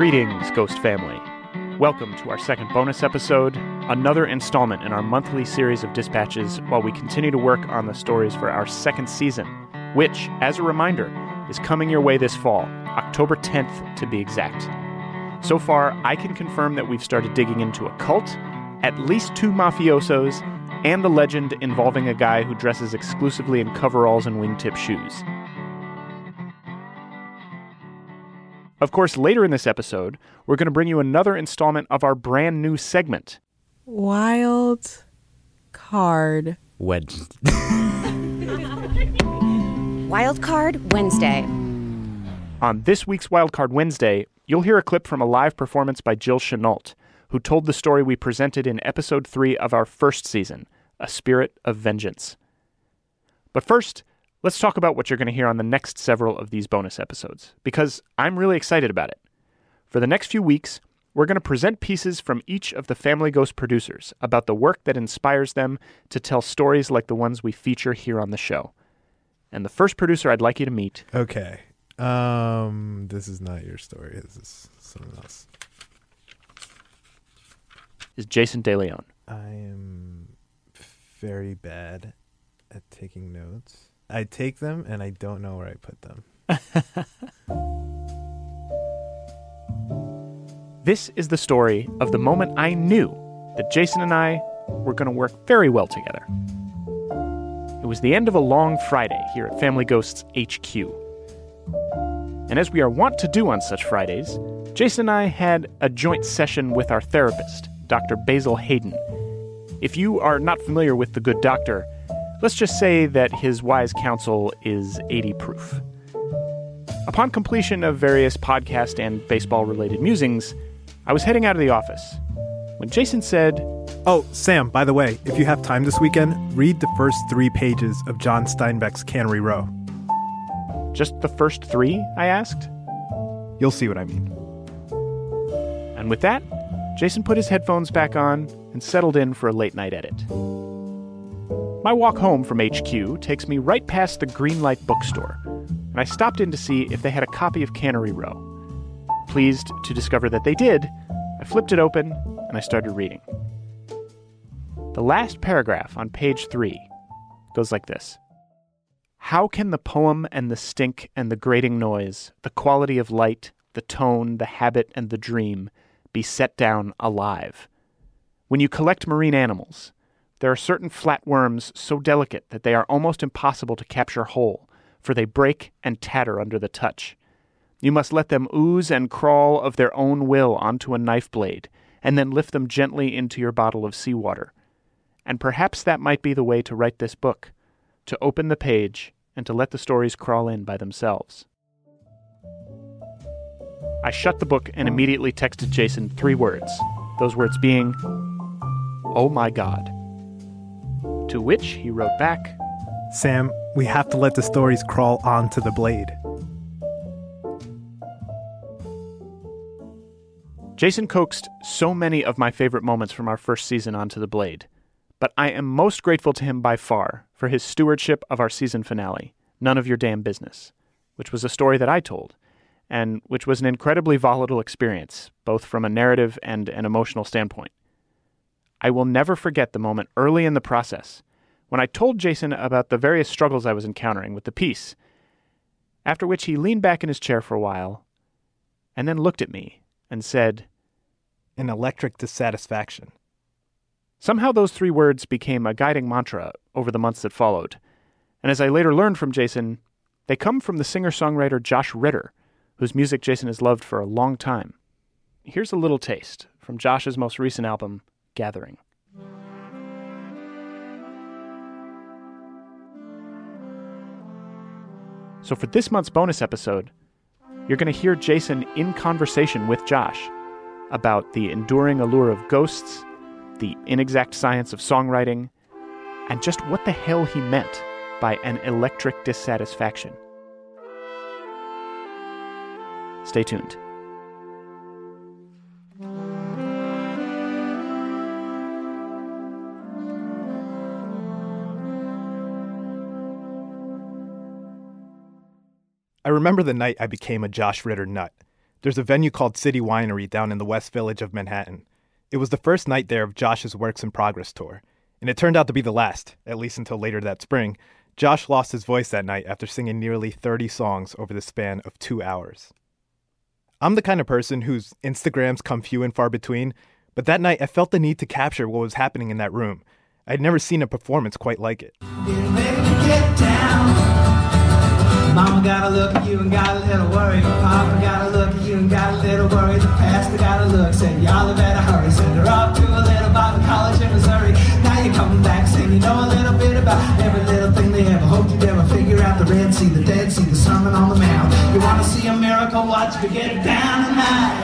Greetings, Ghost family. Welcome to our second bonus episode, another installment in our monthly series of dispatches while we continue to work on the stories for our second season, which, as a reminder, is coming your way this fall, October 10th to be exact. So far, I can confirm that we've started digging into a cult, at least two mafiosos, and a legend involving a guy who dresses exclusively in coveralls and wingtip shoes. Of course, later in this episode, we're going to bring you another installment of our brand new segment. Wild card. Wednesday. Wildcard Wednesday. On this week's Wild Card Wednesday, you'll hear a clip from a live performance by Jill Chenault, who told the story we presented in episode 3 of our first season, A Spirit of Vengeance. But first, let's talk about what you're going to hear on the next several of these bonus episodes, because I'm really excited about it. For the next few weeks, we're going to present pieces from each of the Family Ghost producers about the work that inspires them to tell stories like the ones we feature here on the show. And the first producer I'd like you to meet Okay. Um, this is not your story. This is someone else. is Jayson De Leon. I am very bad at taking notes. I take them and I don't know where I put them. This is the story of the moment I knew that Jayson and I were going to work very well together. It was the end of a long Friday here at Family Ghosts HQ. And as we are wont to do on such Fridays, Jayson and I had a joint session with our therapist, Dr. Basil Hayden. If you are not familiar with the good doctor, let's just say that his wise counsel is 80 proof. Upon completion of various podcast and baseball related musings, I was heading out of the office when Jayson said, Oh, Sam, by the way, if you have time this weekend, read the first three pages of John Steinbeck's Cannery Row. Just the first three? I asked. You'll see what I mean. And with that, Jayson put his headphones back on and settled in for a late night edit. My walk home from HQ takes me right past the Greenlight bookstore, and I stopped in to see if they had a copy of Cannery Row. Pleased to discover that they did, I flipped it open and I started reading. The last paragraph on page three goes like this How can the poem and the stink and the grating noise, the quality of light, the tone, the habit, and the dream be set down alive? When you collect marine animals, there are certain flatworms so delicate that they are almost impossible to capture whole, for they break and tatter under the touch. You must let them ooze and crawl of their own will onto a knife blade, and then lift them gently into your bottle of seawater. And perhaps that might be the way to write this book to open the page and to let the stories crawl in by themselves. I shut the book and immediately texted Jayson three words, those words being, Oh my God. To which he wrote back, Sam, we have to let the stories crawl onto the blade. Jayson coaxed so many of my favorite moments from our first season onto the blade, but I am most grateful to him by far for his stewardship of our season finale, None of Your Damn Business, which was a story that I told, and which was an incredibly volatile experience, both from a narrative and an emotional standpoint. I will never forget the moment early in the process when I told Jayson about the various struggles I was encountering with the piece, after which he leaned back in his chair for a while and then looked at me and said, An electric dissatisfaction. Somehow those three words became a guiding mantra over the months that followed. And as I later learned from Jayson, they come from the singer songwriter Josh Ritter, whose music Jayson has loved for a long time. Here's a little taste from Josh's most recent album, Gathering. So, for this month's bonus episode, you're going to hear Jayson in conversation with Josh about the enduring allure of ghosts, the inexact science of songwriting, and just what the hell he meant by an electric dissatisfaction. Stay tuned. I remember the night I became a Josh Ritter nut. there's a venue called City Winery down in the West Village of Manhattan. It was the first night there of Josh's Works in Progress tour, and it turned out to be the last, at least until later that spring. Josh lost his voice that night after singing nearly 30 songs over the span of two hours. I'm the kind of person whose Instagrams come few and far between, but that night I felt the need to capture what was happening in that room. I'd never seen a performance quite like it. Mama got a look at you and got a little worried. Papa got a look at you and got a little worried. The pastor got a look, said y'all better hurry. Send her off to a little Bible college in Missouri. Coming back saying you know a little bit about every little thing they ever hoped you'd ever figure out. The Red Sea, the Dead Sea, the Sermon on the Mount. You want to see a miracle? Watch get down tonight.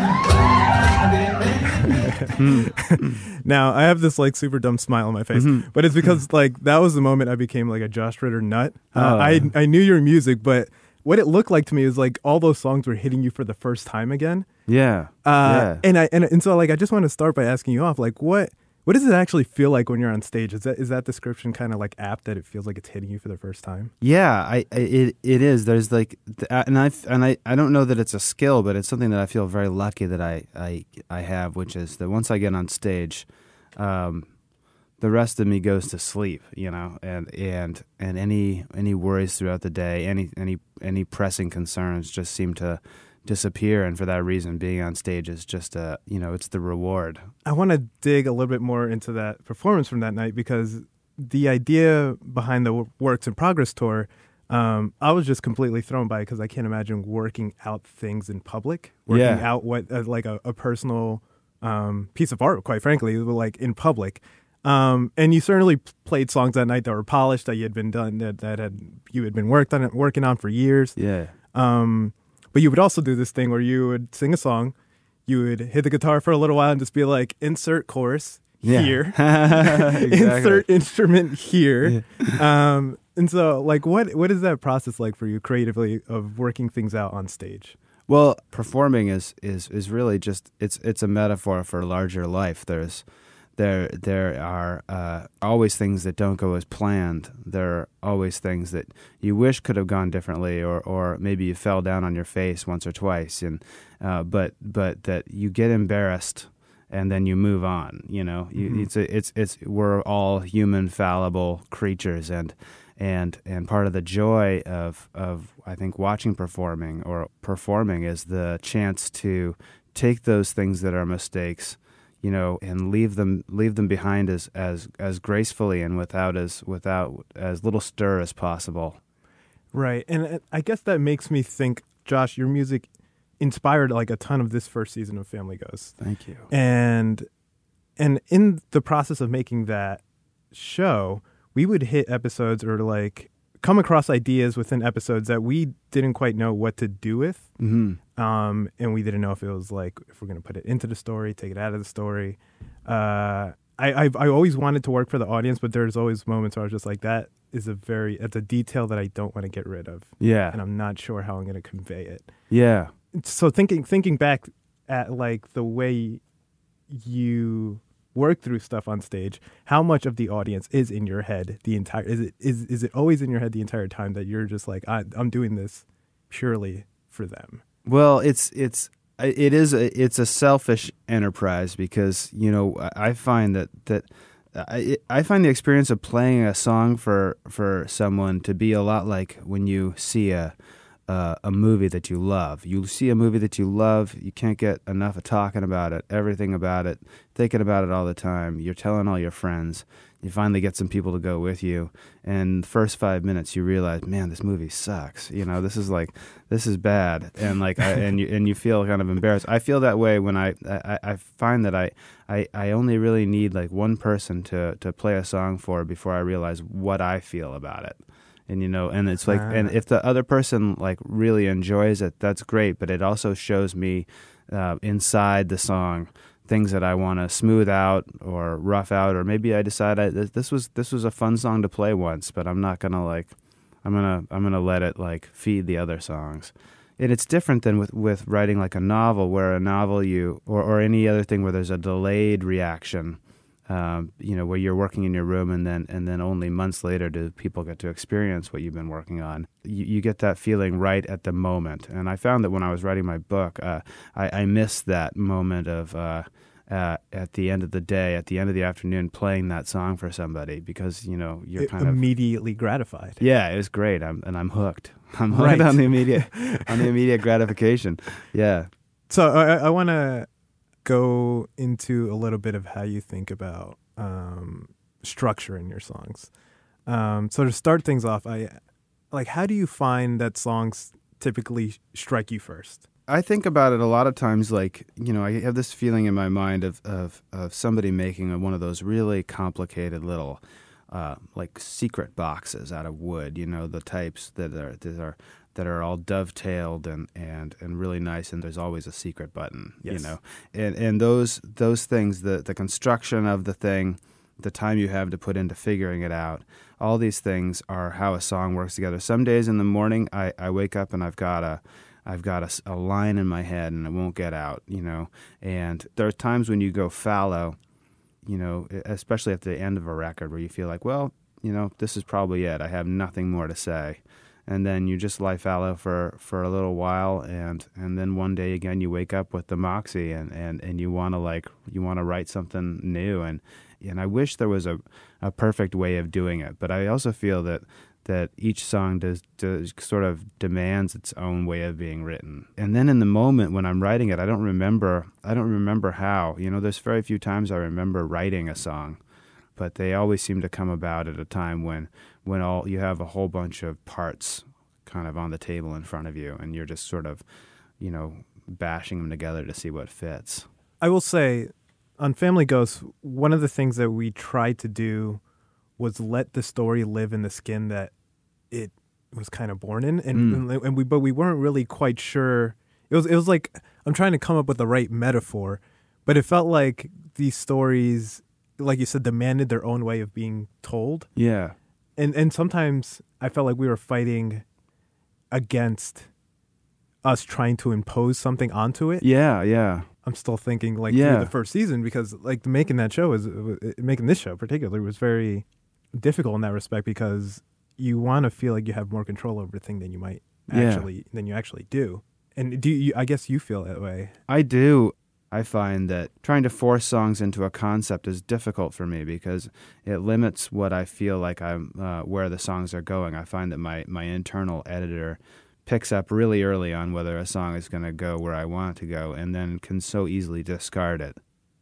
now I have this like super dumb smile on my face, Mm-hmm. but it's because like that was the moment I became like a Josh Ritter nut. Uh, Oh. I I knew your music, but what it looked like to me is like all those songs were hitting you for the first time again. Yeah. Uh, yeah. and I and, and so like I just want to start by asking you off like what what does it actually feel like when you're on stage? Is that is that description kind of like apt that it feels like it's hitting you for the first time? Yeah, I, I it it is. There's like, uh, and I and I I don't know that it's a skill, but it's something that I feel very lucky that I I I have, which is that once I get on stage, um, the rest of me goes to sleep, you know, and and and any any worries throughout the day, any any any pressing concerns just seem to disappear, and for that reason, being on stage is just a you know it's the reward. I want to dig a little bit more into that performance from that night because the idea behind the Works in Progress tour, um, I was just completely thrown by because I can't imagine working out things in public, working Yeah. out what uh, like a, a personal um, piece of art, quite frankly, like in public. Um, and you certainly played songs that night that were polished that you had been done that, that had you had been worked on working on for years. Yeah. But you would also do this thing where you would sing a song, you would hit the guitar for a little while and just be like, insert chorus Yeah. here, insert instrument here. Um, and so, like, what what is that process like for you creatively of working things out on stage? Well, performing is is is really just it's it's a metaphor for larger life. There's there there are uh, always things that don't go as planned. There are always things that you wish could have gone differently, or or maybe you fell down on your face once or twice, and uh, but but that you get embarrassed and then you move on. You know, you, it's a, it's it's we're all human, fallible creatures, and and and part of the joy of of I think watching performing or performing is the chance to take those things that are mistakes, you know, and leave them leave them behind as as as gracefully and without as without as little stir as possible. Right. And I guess that makes me think, Josh, your music inspired like a ton of this first season of Family Ghosts. Thank you. and and in the process of making that show we would hit episodes or like come across ideas within episodes that we didn't quite know what to do with. Hmm um and we didn't know if it was like if we're going to put it into the story take it out of the story. Uh I, I I always wanted to work for the audience, but there's always moments where I was just like, that is a very, it's a detail that I don't want to get rid of, Yeah. and I'm not sure how I'm going to convey it. Yeah. so thinking thinking back at like the way you work through stuff on stage how much of the audience is in your head the entire is it is is it always in your head the entire time that you're just like I, i'm doing this purely for them Well, it's it's it is a, it's a selfish enterprise because you know I I find that that I I find the experience of playing a song for for someone to be a lot like when you see a uh, a movie that you love. You see a movie that you love, you can't get enough of talking about it, everything about it, thinking about it all the time. You're telling all your friends. You finally get some people to go with you, and the first five minutes you realize, man, this movie sucks. You know, this is like this is bad, and like, I, and you and you feel kind of embarrassed. I feel that way when I I, I find that I, I I only really need like one person to to play a song for before I realize what I feel about it and you know and it's like and Ah. if the other person like really enjoys it that's great. But it also shows me uh, inside the song things that i want to smooth out or rough out or maybe i decide I, this this was this was a fun song to play once but i'm not gonna like i'm gonna i'm gonna let it like feed the other songs. And it's different than with, with writing like a novel where a novel you or, or any other thing where there's a delayed reaction um, you know, where you're working in your room, and then and then only months later do people get to experience what you've been working on. You, you get that feeling right at the moment, and I found that when I was writing my book, uh, I, I missed that moment of. Uh, uh, at the end of the day, at the end of the afternoon, playing that song for somebody because you know you're It- kind of immediately gratified. yeah, it was great. I'm and I'm hooked. I'm hooked Right. on the immediate on the immediate gratification. Yeah. So I, I want to go into a little bit of how you think about um, structure in your songs. Um, so to start things off, I like how do you find that songs typically strike you first? I think about it a lot of times like, you know, I have this feeling in my mind of of, of somebody making a, one of those really complicated little uh, like secret boxes out of wood, you know, the types that are that are that are all dovetailed and, and, and really nice and there's always a secret button, you know. And and those those things, the the construction of the thing, the time you have to put into figuring it out, all these things are how a song works together. Some days in the morning I, I wake up and I've got a I've got a, a line in my head and it won't get out, you know. And there are times when you go fallow, you know, especially at the end of a record where you feel like, well, you know, this is probably it. I have nothing more to say. And then you just lie fallow for, for a little while, and, and then one day again you wake up with the moxie, and, and, and you want to like you want to write something new, and and I wish there was a, a perfect way of doing it, but I also feel that that each song does, does sort of demands its own way of being written. And then in the moment when I'm writing it, I don't remember I don't remember how. You know, there's very few times I remember writing a song, but they always seem to come about at a time when when all you have a whole bunch of parts kind of on the table in front of you and you're just sort of, you know, bashing them together to see what fits. I will say on Family Ghosts, one of the things that we tried to do was let the story live in the skin that it was kind of born in, and mm. and we but we weren't really quite sure. It was it was like I'm trying to come up with the right metaphor, but it felt like these stories, like you said, demanded their own way of being told, Yeah. And and sometimes I felt like we were fighting against us trying to impose something onto it. Yeah, yeah. I'm still thinking like Yeah. through the first season because like making that show is making this show particularly was very difficult in that respect because you want to feel like you have more control over the thing than you might Yeah. actually than you actually do. And do you? I guess you feel that way. I do. I find that trying to force songs into a concept is difficult for me because it limits what I feel like I'm uh, where the songs are going. I find that my my internal editor picks up really early on whether a song is going to go where I want it to go, and then can so easily discard it.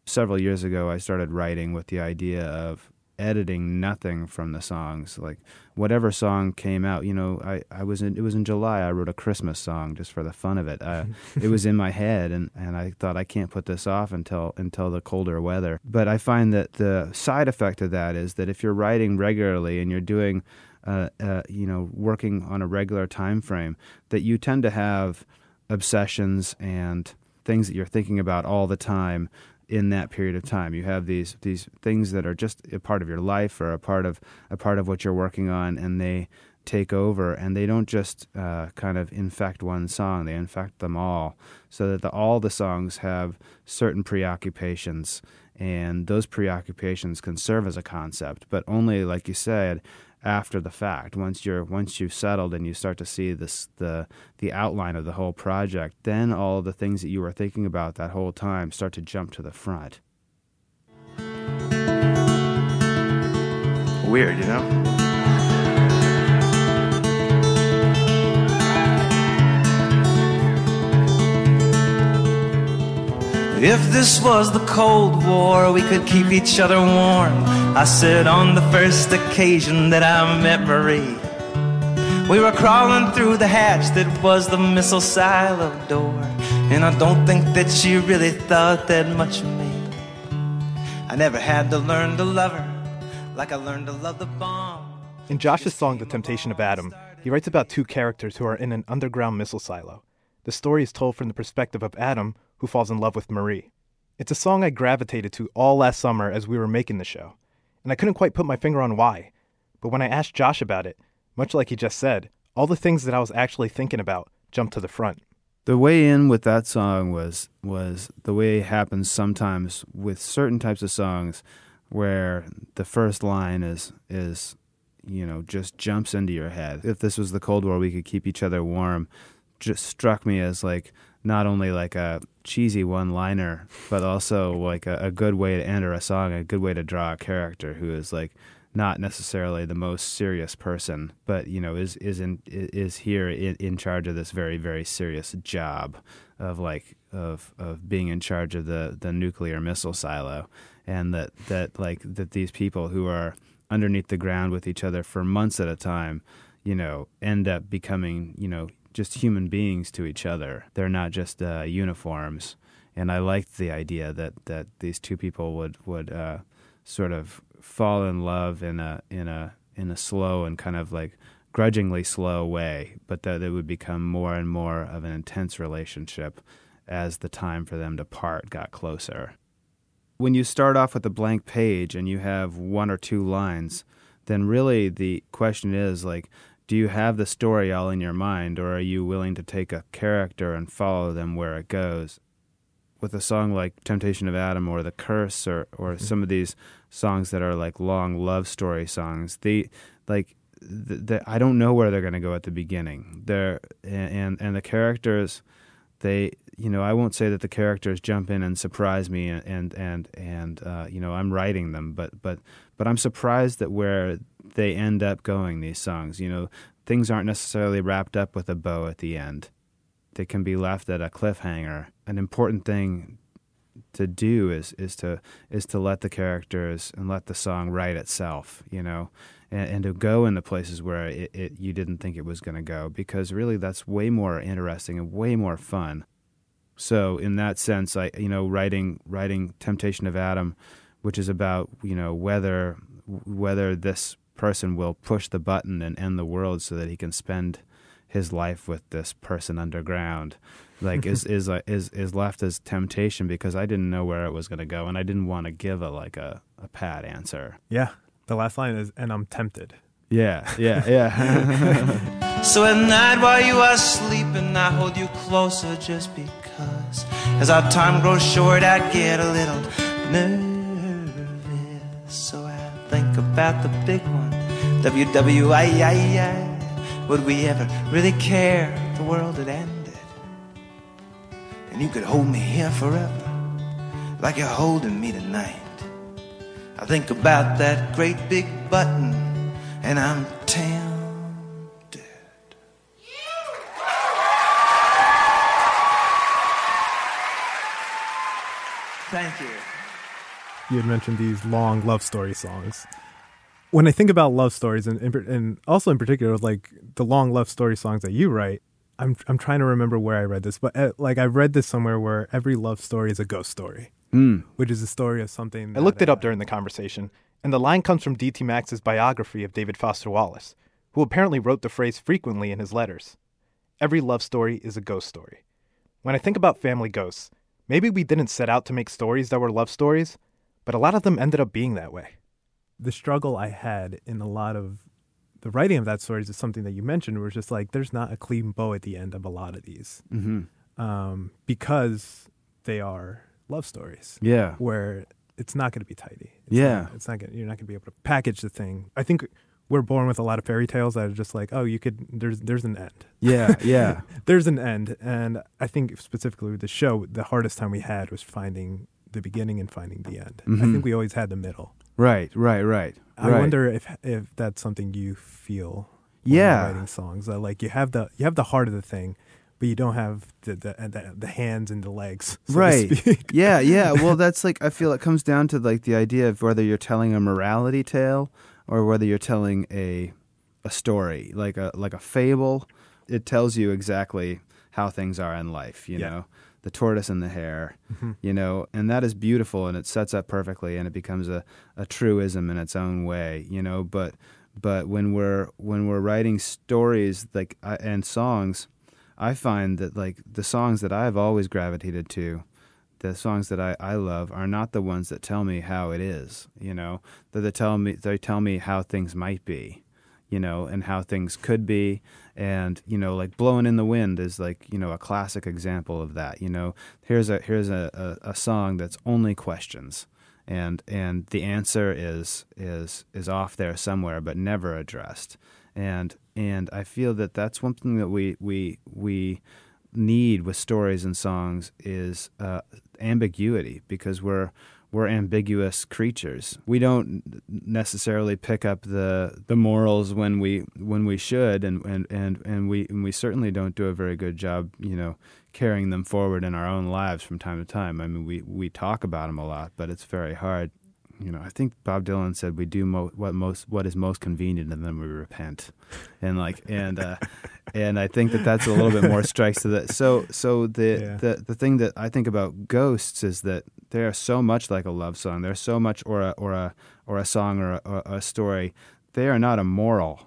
Several years ago, I started writing with the idea of editing nothing from the songs like whatever song came out you know i, I was in it was in july i wrote a christmas song just for the fun of it. Uh, it was in my head and, and i thought i can't put this off until until the colder weather. But i find that the side effect of that is that if you're writing regularly and you're doing uh, uh, you know working on a regular time frame that you tend to have obsessions and things that you're thinking about all the time in that period of time. You have these these things that are just a part of your life or a part of a part of what you're working on, and they take over, and they don't just uh, kind of infect one song; they infect them all, so that the, all the songs have certain preoccupations, and those preoccupations can serve as a concept, but only, like you said. After the fact, once you're once you've settled and you start to see this the the outline of the whole project, then all the things that you were thinking about that whole time start to jump to the front. Weird, you know? If this was the Cold War, we could keep each other warm. I said on the first occasion that I met Marie. We were crawling through the hatch that was the missile silo door. And I don't think that she really thought that much of me. I never had to learn to love her like I learned to love the bomb. In Josh's song "The Temptation of Adam," he writes about two characters who are in an underground missile silo. The story is told from the perspective of Adam, who falls in love with Marie. It's a song I gravitated to all last summer as we were making the show, and I couldn't quite put my finger on why. But when I asked Josh about it, much like he just said, all the things that I was actually thinking about jumped to the front. The way in with that song was was the way it happens sometimes with certain types of songs where the first line is is you know just jumps into your head. If this was the Cold War, we could keep each other warm. Just struck me as like not only like a cheesy one-liner, but also like a, a good way to enter a song, a good way to draw a character who is like not necessarily the most serious person, but you know is is in is here in, in charge of this very very serious job of like of of being in charge of the the nuclear missile silo, and that that like that these people who are underneath the ground with each other for months at a time, you know, end up becoming you know just human beings to each other. They're not just uh, uniforms. And I liked the idea that, that these two people would would uh, sort of fall in love in a in a in a slow and kind of like grudgingly slow way, but that it would become more and more of an intense relationship as the time for them to part got closer. When you start off with a blank page and you have one or two lines, then really the question is like, do you have the story all in your mind, or are you willing to take a character and follow them where it goes? With a song like Temptation of Adam or The Curse or, or some of these songs that are like long love story songs, they like the, the, I don't know where they're going to go at the beginning. They're and and the characters, they you know I won't say that the characters jump in and surprise me and and and, and uh, you know I'm writing them, but but but I'm surprised that where they end up going. These songs, you know, things aren't necessarily wrapped up with a bow at the end. They can be left at a cliffhanger. An important thing to do is is to is to let the characters and let the song write itself, you know, and, and to go in the places where it, it you didn't think it was going to go, because really that's way more interesting and way more fun. So in that sense, I you know writing writing Temptation of Adam, which is about you know whether whether this person will push the button and end the world so that he can spend his life with this person underground like is is uh, is is left as temptation because I didn't know where it was going to go and I didn't want to give a like a a pat answer. Yeah. The last line is and I'm tempted. Yeah, yeah, yeah. So at night while you are sleeping, I hold you closer just because. As our time grows short, I get a little nervous. So I think about the big one, WWII. Would we ever really care if the world had ended? And you could hold me here forever, like you're holding me tonight. I think about that great big button, and I'm tempted. Thank you. You had mentioned these long love story songs. When I think about love stories, and, and and also in particular, like the long love story songs that you write, I'm I'm trying to remember where I read this, but uh, like I read this somewhere where every love story is a ghost story, Mm. which is a story of something. I looked that, it up during the conversation, and the line comes from D.T. Max's biography of David Foster Wallace, who apparently wrote the phrase frequently in his letters. Every love story is a ghost story. When I think about family ghosts, maybe we didn't set out to make stories that were love stories, but a lot of them ended up being that way. The struggle I had in a lot of the writing of that story is something that you mentioned, where it's just like there's not a clean bow at the end of a lot of these hmm um, because they are love stories Yeah. where it's not going to be tidy. It's Yeah. not, it's not. Gonna, you're not going to be able to package the thing. I think we're born with a lot of fairy tales that are just like, oh, you could. There's there's an end. Yeah. Yeah. There's an end, and I think specifically with the show, the hardest time we had was finding the beginning and finding the end. I Mhm. think we always had the middle. Right. Right. Right. I right. wonder if if that's something you feel. Yeah. writing songs that like you have the you have the heart of the thing, but you don't have the the uh, the, the hands and the legs. so right yeah yeah well that's like i feel it comes down to like the idea of whether you're telling a morality tale or whether you're telling a a story like a like a fable it tells you exactly how things are in life you Yeah. know the tortoise and the hare mm-hmm. you know and that is beautiful and it sets up perfectly and it becomes a, a truism in its own way you know but but when we're when we're writing stories like I, and songs I find that like the songs that I've always gravitated to, the songs that I, I love are not the ones that tell me how it is, you know. That they tell me they tell me how things might be, you know, and how things could be. And, you know, like Blowing in the Wind is like, you know, a classic example of that. You know, here's a here's a, a, a song that's only questions. and and the answer is is is off there somewhere, but never addressed. And and I feel that that's one thing that we we we need with stories and songs is uh, ambiguity because we're we're ambiguous creatures. We don't necessarily pick up the the morals when we when we should, and and and, and we and we certainly don't do a very good job, you know, carrying them forward in our own lives from time to time. I mean, we we talk about them a lot, but it's very hard. You know, I think Bob Dylan said we do mo- what most what is most convenient, and then we repent, and like and uh, and I think that that's a little bit more strikes to that. So so the Yeah. the the thing that I think about ghosts is that they are so much like a love song. They're so much or a or a or a song or a, or a story. They are not a moral.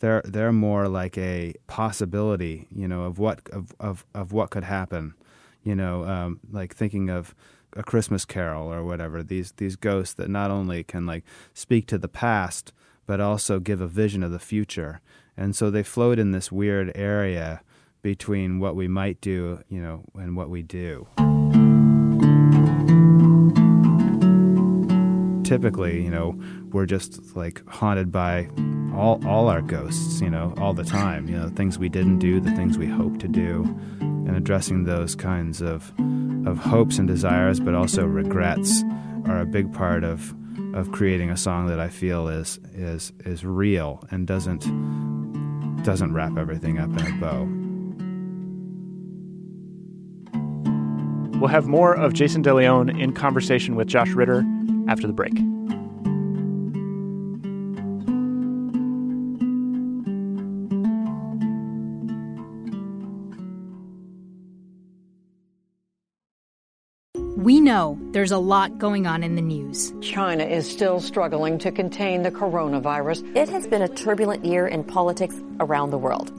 They're they're more like a possibility, you know, of what of of, of what could happen. You know, um, like thinking of a Christmas Carol or whatever. These these ghosts that not only can like speak to the past, but also give a vision of the future. And so they float in this weird area between what we might do, you know, and what we do. Typically, you know, we're just like haunted by all all our ghosts, you know, all the time. You know, things we didn't do, the things we hope to do, and addressing those kinds of of hopes and desires, but also regrets, are a big part of of creating a song that I feel is is is real and doesn't doesn't wrap everything up in a bow. We'll have more of Jayson De Leon in conversation with Josh Ritter after the break. We know there's a lot going on in the news. China is still struggling to contain the coronavirus. It has been a turbulent year in politics around the world.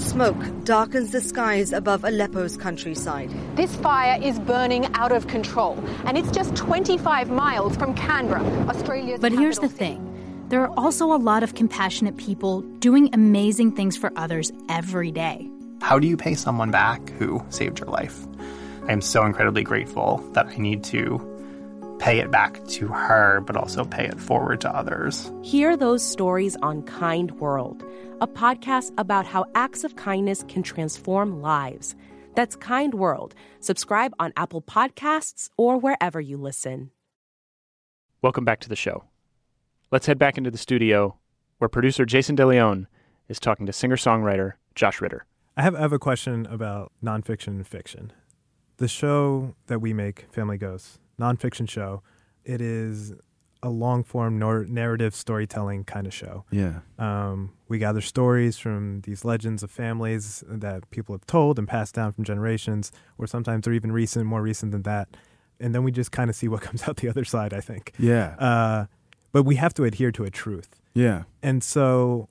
Smoke darkens the skies above Aleppo's countryside. This fire is burning out of control, and it's just 25 miles from Canberra, Australia's But here's the capital thing there are also a lot of compassionate people doing amazing things for others every day. How do you pay someone back who saved your life? I am so incredibly grateful that I need to pay it back to her, but also pay it forward to others. Hear those stories on Kind World, a podcast about how acts of kindness can transform lives. That's Kind World. Subscribe on Apple Podcasts or wherever you listen. Welcome back to the show. Let's head back into the studio where producer Jayson De Leon is talking to singer songwriter Josh Ritter. I have, I have a question about nonfiction and fiction. The show that we make, Family Ghosts, nonfiction show, it is a long form nor- narrative storytelling kind of show. Yeah. Um, we gather stories from these legends of families that people have told and passed down from generations, or sometimes they're even recent, more recent than that. And then we just kind of see what comes out the other side, I think. Yeah. Uh, but we have to adhere to a truth. Yeah. And so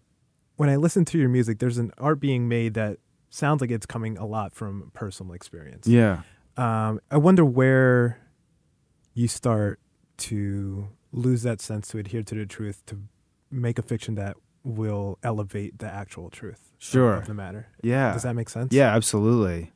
when I listen to your music, there's an art being made that sounds like it's coming a lot from personal experience. Yeah. Um, I wonder where you start to lose that sense to adhere to the truth to make a fiction that will elevate the actual truth Sure. of the matter. Yeah. Does that make sense? Yeah, absolutely.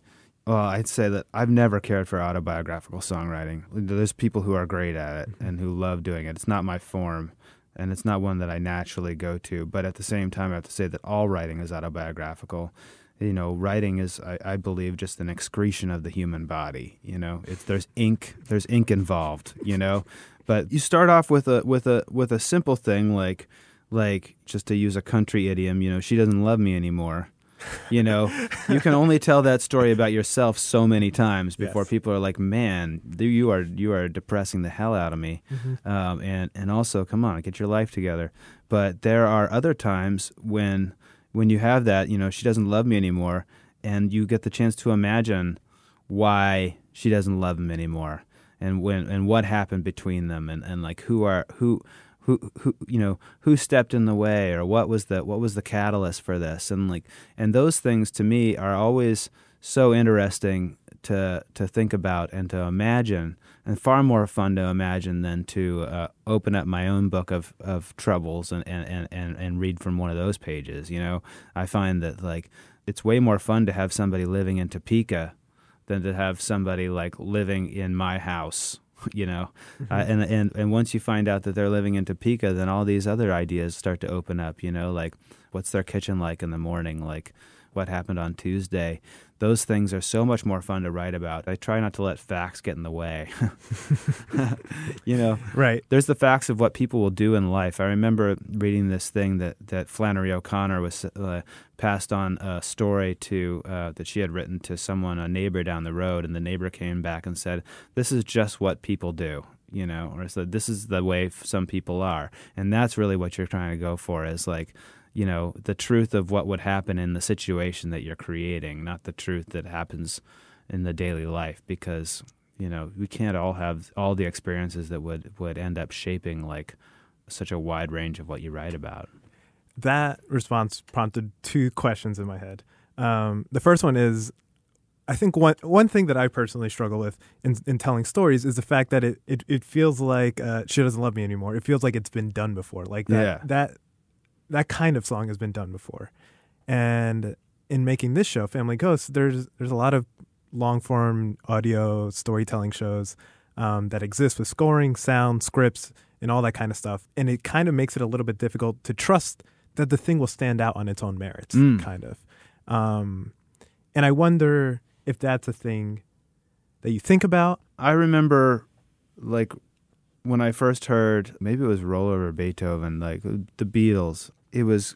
Well, I'd say that I've never cared for autobiographical songwriting. There's people who are great at it mm-hmm. and who love doing it. It's not my form, and it's not one that I naturally go to. But at the same time, I have to say that all writing is autobiographical. You know, writing is, I, I believe, just an excretion of the human body. You know, it's there's ink, there's ink involved. You know, but you start off with a with a with a simple thing like like just to use a country idiom. You know, she doesn't love me anymore. You know, you can only tell that story about yourself so many times before Yes. people are like, "Man, you are you are depressing the hell out of me." Mhm. Um, and and also, come on, get your life together. But there are other times when when you have that, you know, she doesn't love me anymore, and you get the chance to imagine why she doesn't love him anymore, and when and what happened between them, and, and like who are who who who you know who stepped in the way or what was the what was the catalyst for this? And like and those things to me are always so interesting to to think about and to imagine and far more fun to imagine than to uh, open up my own book of, of troubles and, and, and, and, and read from one of those pages you know? I find that like it's way more fun to have somebody living in topeka than to have somebody like living in my house you know. Mm-hmm. Uh, and and and once you find out that they're living in Topeka, then all these other ideas start to open up. You know, like what's their kitchen like in the morning, like what happened on Tuesday. Those things are so much more fun to write about. I try not to let facts get in the way. you know, Right. There's the facts of what people will do in life. I remember reading this thing that that Flannery O'Connor was uh, passed on a story to uh, that she had written to someone, a neighbor down the road, and the neighbor came back and said, "This is just what people do." You know, or said, "This is the way some people are," and that's really what you're trying to go for. Is like you know the truth of what would happen in the situation that you're creating, not the truth that happens in the daily life. Because you know we can't all have all the experiences that would would end up shaping like such a wide range of what you write about. That response prompted two questions in my head. Um, the first one is, I think one one thing that I personally struggle with in, in telling stories is the fact that it it, it feels like uh, she doesn't love me anymore. It feels like it's been done before. Like that Yeah. that that kind of song has been done before. And in making this show, Family Ghosts, there's there's a lot of long form audio storytelling shows um, that exist with scoring, sound, scripts, and all that kind of stuff. And it kind of makes it a little bit difficult to trust that the thing will stand out on its own merits, Mm. kind of. Um, and I wonder if that's a thing that you think about. I remember, like, when I first heard, maybe it was Roll Over Beethoven, like the Beatles. It was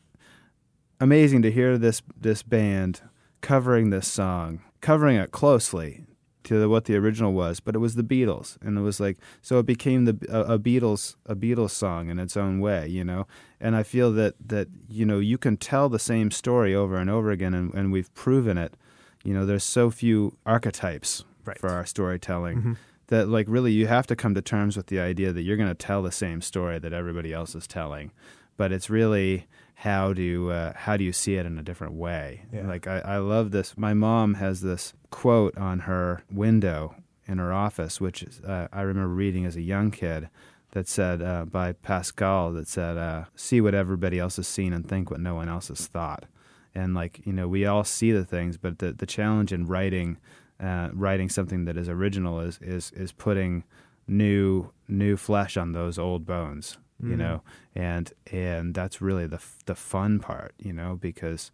amazing to hear this this band covering this song, covering it closely to what the original was, but it was the Beatles, and it was like so it became the a, a Beatles a Beatles song in its own way, you know. And I feel that that you know you can tell the same story over and over again, and, and we've proven it. You know, there's so few archetypes for our storytelling Mhm. That like really you have to come to terms with the idea that you're going to tell the same story that everybody else is telling. But it's really how do uh, how do you see it in a different way? Yeah. like I, I love this. My mom has this quote on her window in her office which is, uh, i remember reading as a young kid that said uh, by pascal that said uh, see what everybody else has seen and think what no one else has thought. And like you know we all see the things but the, the challenge in writing uh, writing something that is original is is is putting new new flesh on those old bones you Mhm. know? And and that's really the the fun part you know because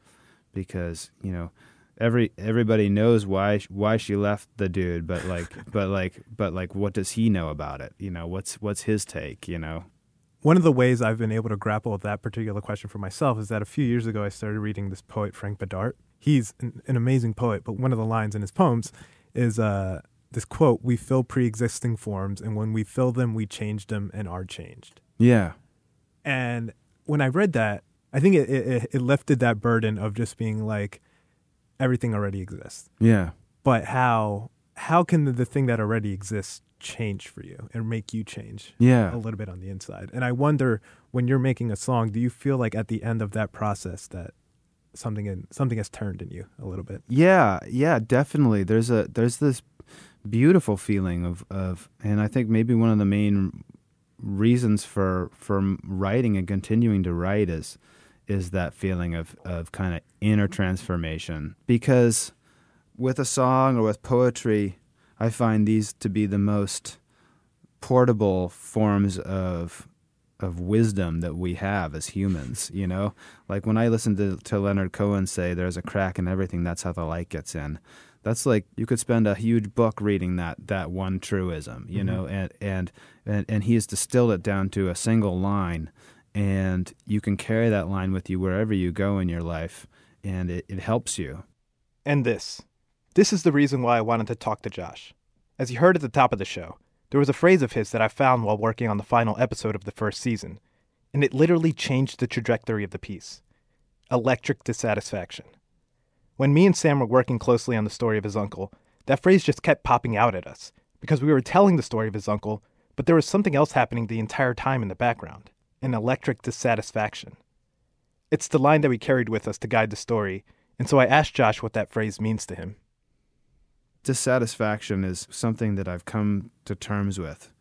because you know every everybody knows why why she left the dude but like but like but like what does he know about it? You know what's what's his take you know One of the ways I've been able to grapple with that particular question for myself is that a few years ago I started reading this poet Frank Bidart. He's an, an amazing poet, but one of the lines in his poems is uh, this quote: "We fill pre-existing forms, and when we fill them, we change them and are changed." yeah And when I read that, I think it, it, it lifted that burden of just being like, everything already exists. yeah But how how can the, the thing that already exists change for you and make you change? Yeah. a little bit on the inside. And I wonder when you're making a song, do you feel like at the end of that process that something in something has turned in you a little bit? Yeah, yeah, definitely. There's a there's this beautiful feeling of of, and I think maybe one of the main reasons for for writing and continuing to write is is that feeling of of kind of inner transformation because with a song or with poetry i find these to be the most portable forms of of wisdom that we have as humans you know like when i listen to, to leonard cohen say there's a crack in everything that's how the light gets in that's like you could spend a huge book reading that that one truism you Mhm. know and and and, and he has distilled it down to a single line and you can carry that line with you wherever you go in your life and it, it helps you And this. This is the reason why I wanted to talk to Josh. As you heard at the top of the show, there was a phrase of his that I found while working on the final episode of the first season, and it literally changed the trajectory of the piece electric dissatisfaction. When me and Sam were working closely on the story of his uncle, that phrase just kept popping out at us because we were telling the story of his uncle, but there was something else happening the entire time in the background an electric dissatisfaction. It's the line that we carried with us to guide the story, and so I asked Josh what that phrase means to him. Dissatisfaction is something that I've come to terms with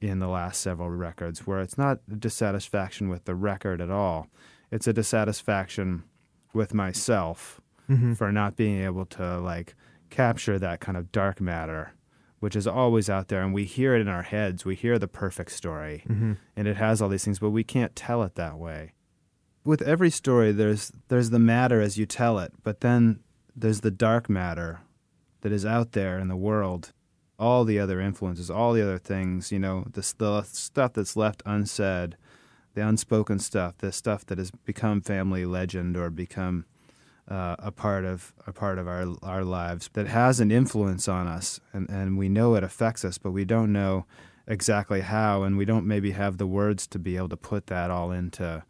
in the last several records, where it's not a dissatisfaction with the record at all. It's a dissatisfaction with myself Mhm. for not being able to like capture that kind of dark matter which is always out there, and we hear it in our heads. We hear the perfect story, Mhm. and it has all these things, but we can't tell it that way. With every story, there's there's the matter as you tell it, but then there's the dark matter that is out there in the world. All the other influences, all the other things, you know, the, the stuff that's left unsaid, the unspoken stuff, the stuff that has become family legend or become uh, a part of a part of our our lives that has an influence on us, and and we know it affects us, but we don't know exactly how, and we don't maybe have the words to be able to put that all into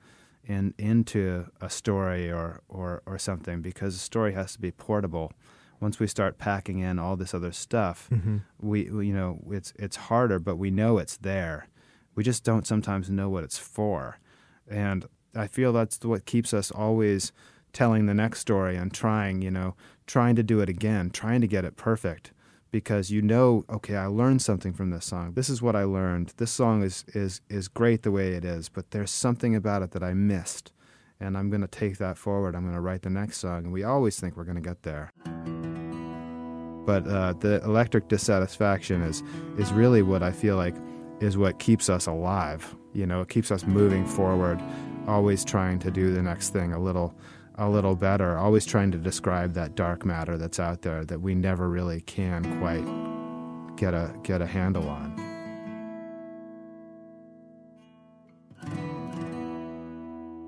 in into a story or or or something because a story has to be portable. Once we start packing in all this other stuff, Mhm. we, we you know it's it's harder, but we know it's there. We just don't sometimes know what it's for, and I feel that's what keeps us always telling the next story and trying, you know, trying to do it again, trying to get it perfect because you know, okay, I learned something from this song. This is what I learned. This song is is is great the way it is, but there's something about it that I missed. And I'm going to take that forward. I'm going to write the next song. And we always think we're going to get there. But uh, the electric dissatisfaction is is really what I feel like is what keeps us alive. You know, it keeps us moving forward, always trying to do the next thing a little a little better, always trying to describe that dark matter that's out there that we never really can quite get a get a handle on.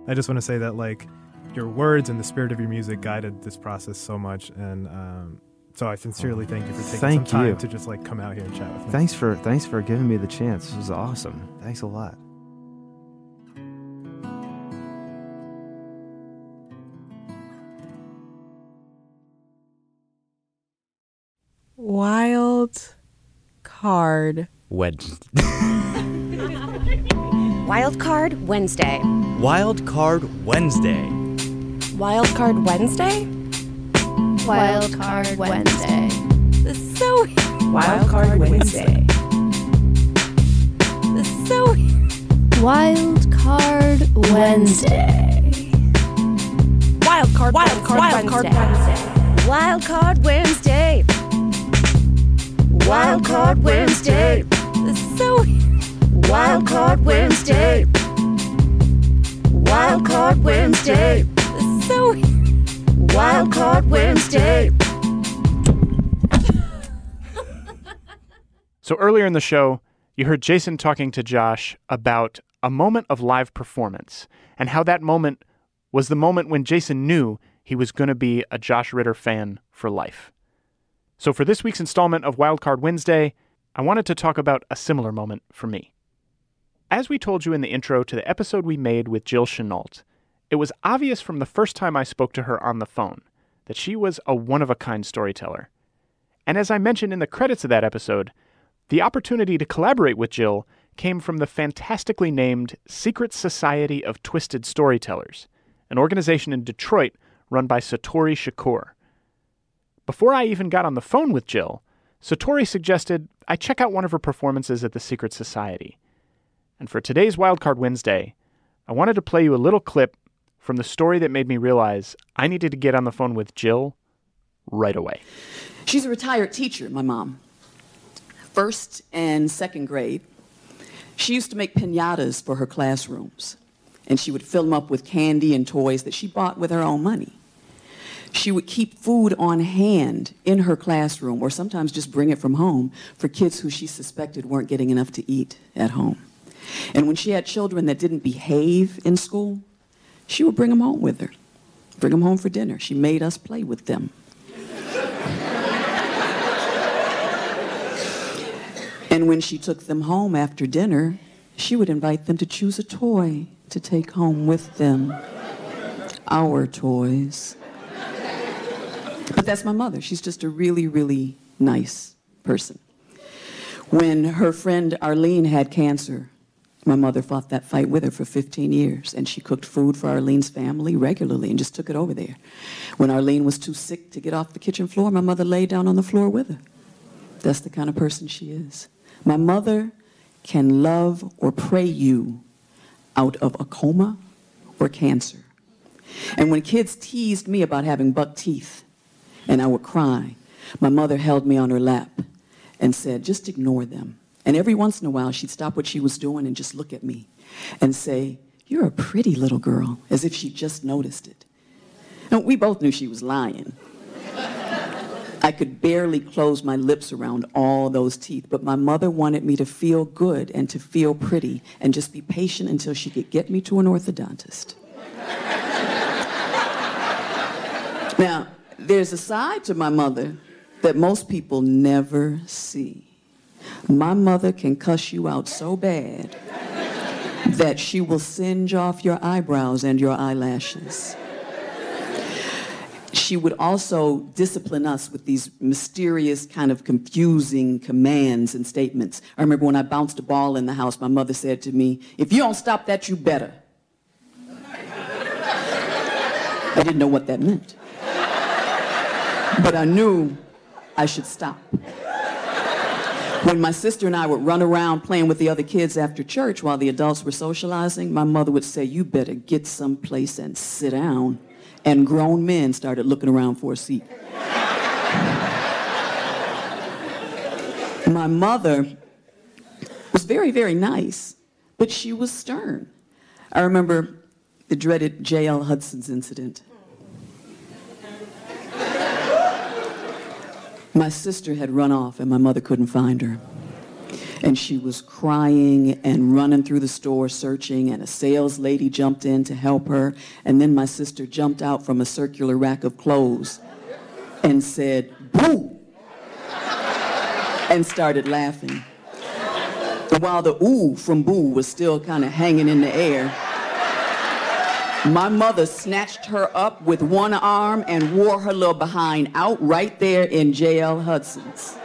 I just want to say that like your words and the spirit of your music guided this process so much, and um, so I sincerely thank you for taking Thank some time you. to just like come out here and chat with me. Thanks for thanks for giving me the chance. This was awesome. Thanks a lot. Wild card. Wednesday. Wild Card Wednesday. Wild Card Wednesday. Wild Card Wednesday? Wild Card Wednesday. This is so Wild Card Wednesday. This is so Wild Card Wednesday. Wild Card Wild Card Wild Card Wednesday. Wild Card Wednesday. Wild Card Wednesday. This is so Wild Card Wednesday. Wild Card Wednesday. This is so Wild Card Wednesday. So earlier in the show, you heard Jayson talking to Josh about a moment of live performance and how that moment was the moment when Jayson knew he was going to be a Josh Ritter fan for life. So for this week's installment of Wildcard Wednesday, I wanted to talk about a similar moment for me. As we told you in the intro to the episode we made with Jill Chenault, it was obvious from the first time I spoke to her on the phone that she was a one of a kind storyteller. And as I mentioned in the credits of that episode, the opportunity to collaborate with Jill came from the fantastically named Secret Society of Twisted Storytellers, an organization in Detroit run by Satori Shakur. Before I even got on the phone with Jill, Satori suggested I check out one of her performances at the Secret Society. And for today's Wildcard Wednesday, I wanted to play you a little clip from the story that made me realize I needed to get on the phone with Jill right away. She's a retired teacher, my mom. First and second grade. She used to make pinatas for her classrooms, and she would fill them up with candy and toys that she bought with her own money. She would keep food on hand in her classroom, or sometimes just bring it from home for kids who she suspected weren't getting enough to eat at home. And when she had children that didn't behave in school, she would bring them home with her, bring them home for dinner. She made us play with them. And when she took them home after dinner, she would invite them to choose a toy to take home with them. Our toys. But that's my mother. She's just a really, really nice person. When her friend Arlene had cancer, my mother fought that fight with her for 15 years, and she cooked food for Arlene's family regularly and just took it over there. When Arlene was too sick to get off the kitchen floor, my mother lay down on the floor with her. That's the kind of person she is. My mother can love or pray you out of a coma or cancer. And when kids teased me about having buck teeth and I would cry, my mother held me on her lap and said, just ignore them. And every once in a while, she'd stop what she was doing and just look at me and say, You're a pretty little girl, as if she just noticed it. And we both knew she was lying. I could barely close my lips around all those teeth, but my mother wanted me to feel good and to feel pretty and just be patient until she could get me to an orthodontist. now, there's a side to my mother that most people never see. My mother can cuss you out so bad that she will singe off your eyebrows and your eyelashes. She would also discipline us with these mysterious, kind of confusing commands and statements. I remember when I bounced a ball in the house, my mother said to me, If you don't stop that, you better. I didn't know what that meant. But I knew I should stop. When my sister and I would run around playing with the other kids after church while the adults were socializing, my mother would say, You better get someplace and sit down. And grown men started looking around for a seat. my mother was very, very nice, but she was stern. I remember the dreaded J.L. Hudson's incident. My sister had run off and my mother couldn't find her. And she was crying and running through the store searching, and a sales lady jumped in to help her. And then my sister jumped out from a circular rack of clothes and said, Boo! and started laughing. While the ooh from boo was still kind of hanging in the air, my mother snatched her up with one arm and wore her little behind out right there in J.L. Hudson's.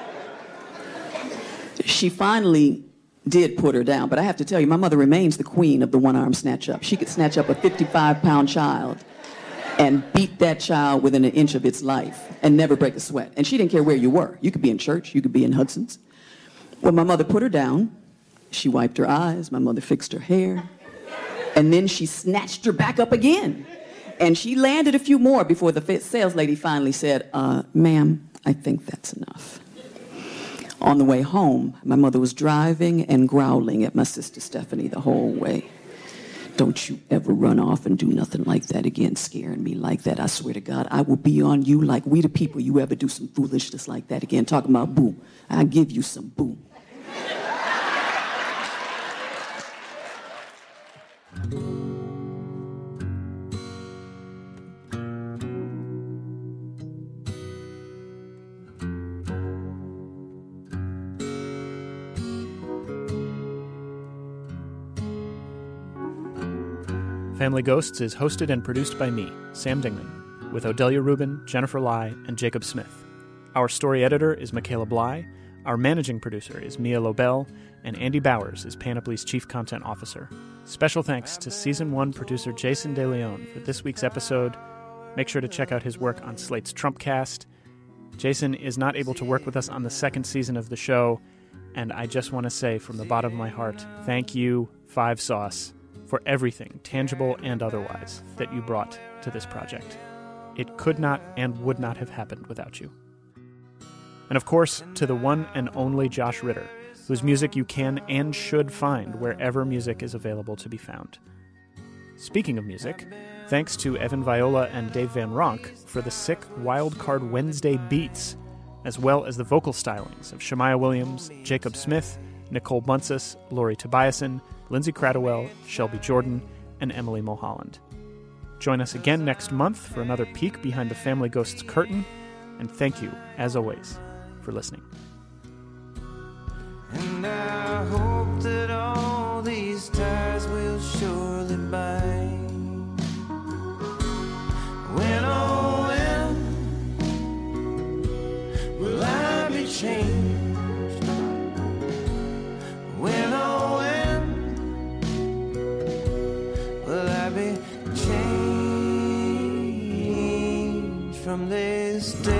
She finally did put her down, but I have to tell you, my mother remains the queen of the one arm snatch up. She could snatch up a 55 pound child and beat that child within an inch of its life and never break a sweat. And she didn't care where you were. You could be in church, you could be in Hudson's. When my mother put her down, she wiped her eyes, my mother fixed her hair, and then she snatched her back up again. And she landed a few more before the sales lady finally said, uh, Ma'am, I think that's enough. On the way home, my mother was driving and growling at my sister Stephanie the whole way. Don't you ever run off and do nothing like that again, scaring me like that. I swear to God, I will be on you like we the people you ever do some foolishness like that again. Talking about boo. I give you some boo. Family Ghosts is hosted and produced by me, Sam Dingman, with Odelia Rubin, Jennifer Lai, and Jacob Smith. Our story editor is Michaela Bly. Our managing producer is Mia Lobel, and Andy Bowers is Panoply's chief content officer. Special thanks to season one producer Jayson De Leon for this week's episode. Make sure to check out his work on Slate's Trumpcast. Jason is not able to work with us on the second season of the show, and I just want to say from the bottom of my heart, thank you, Five Sauce for everything, tangible and otherwise, that you brought to this project. It could not and would not have happened without you. And of course, to the one and only Josh Ritter, whose music you can and should find wherever music is available to be found. Speaking of music, thanks to Evan Viola and Dave Van Ronk for the sick Wildcard Wednesday beats, as well as the vocal stylings of Shemaya Williams, Jacob Smith, Nicole Buncis, Lori Tobiasen, Lindsay Cradwell, Shelby Jordan, and Emily Mulholland. Join us again next month for another peek behind the Family Ghosts curtain, and thank you, as always, for listening. From this devil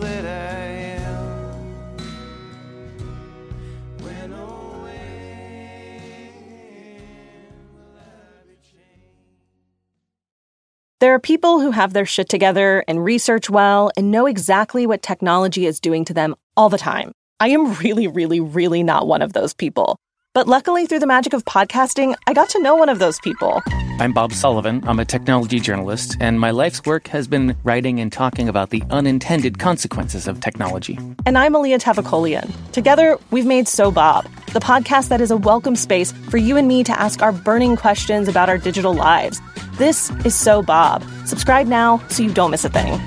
that I am? When, There are people who have their shit together and research well and know exactly what technology is doing to them all the time. I am really, really, really not one of those people. But luckily, through the magic of podcasting, I got to know one of those people. I'm Bob Sullivan. I'm a technology journalist, and my life's work has been writing and talking about the unintended consequences of technology. And I'm Alia Tavakolian. Together, we've made So Bob, the podcast that is a welcome space for you and me to ask our burning questions about our digital lives. This is So Bob. Subscribe now so you don't miss a thing.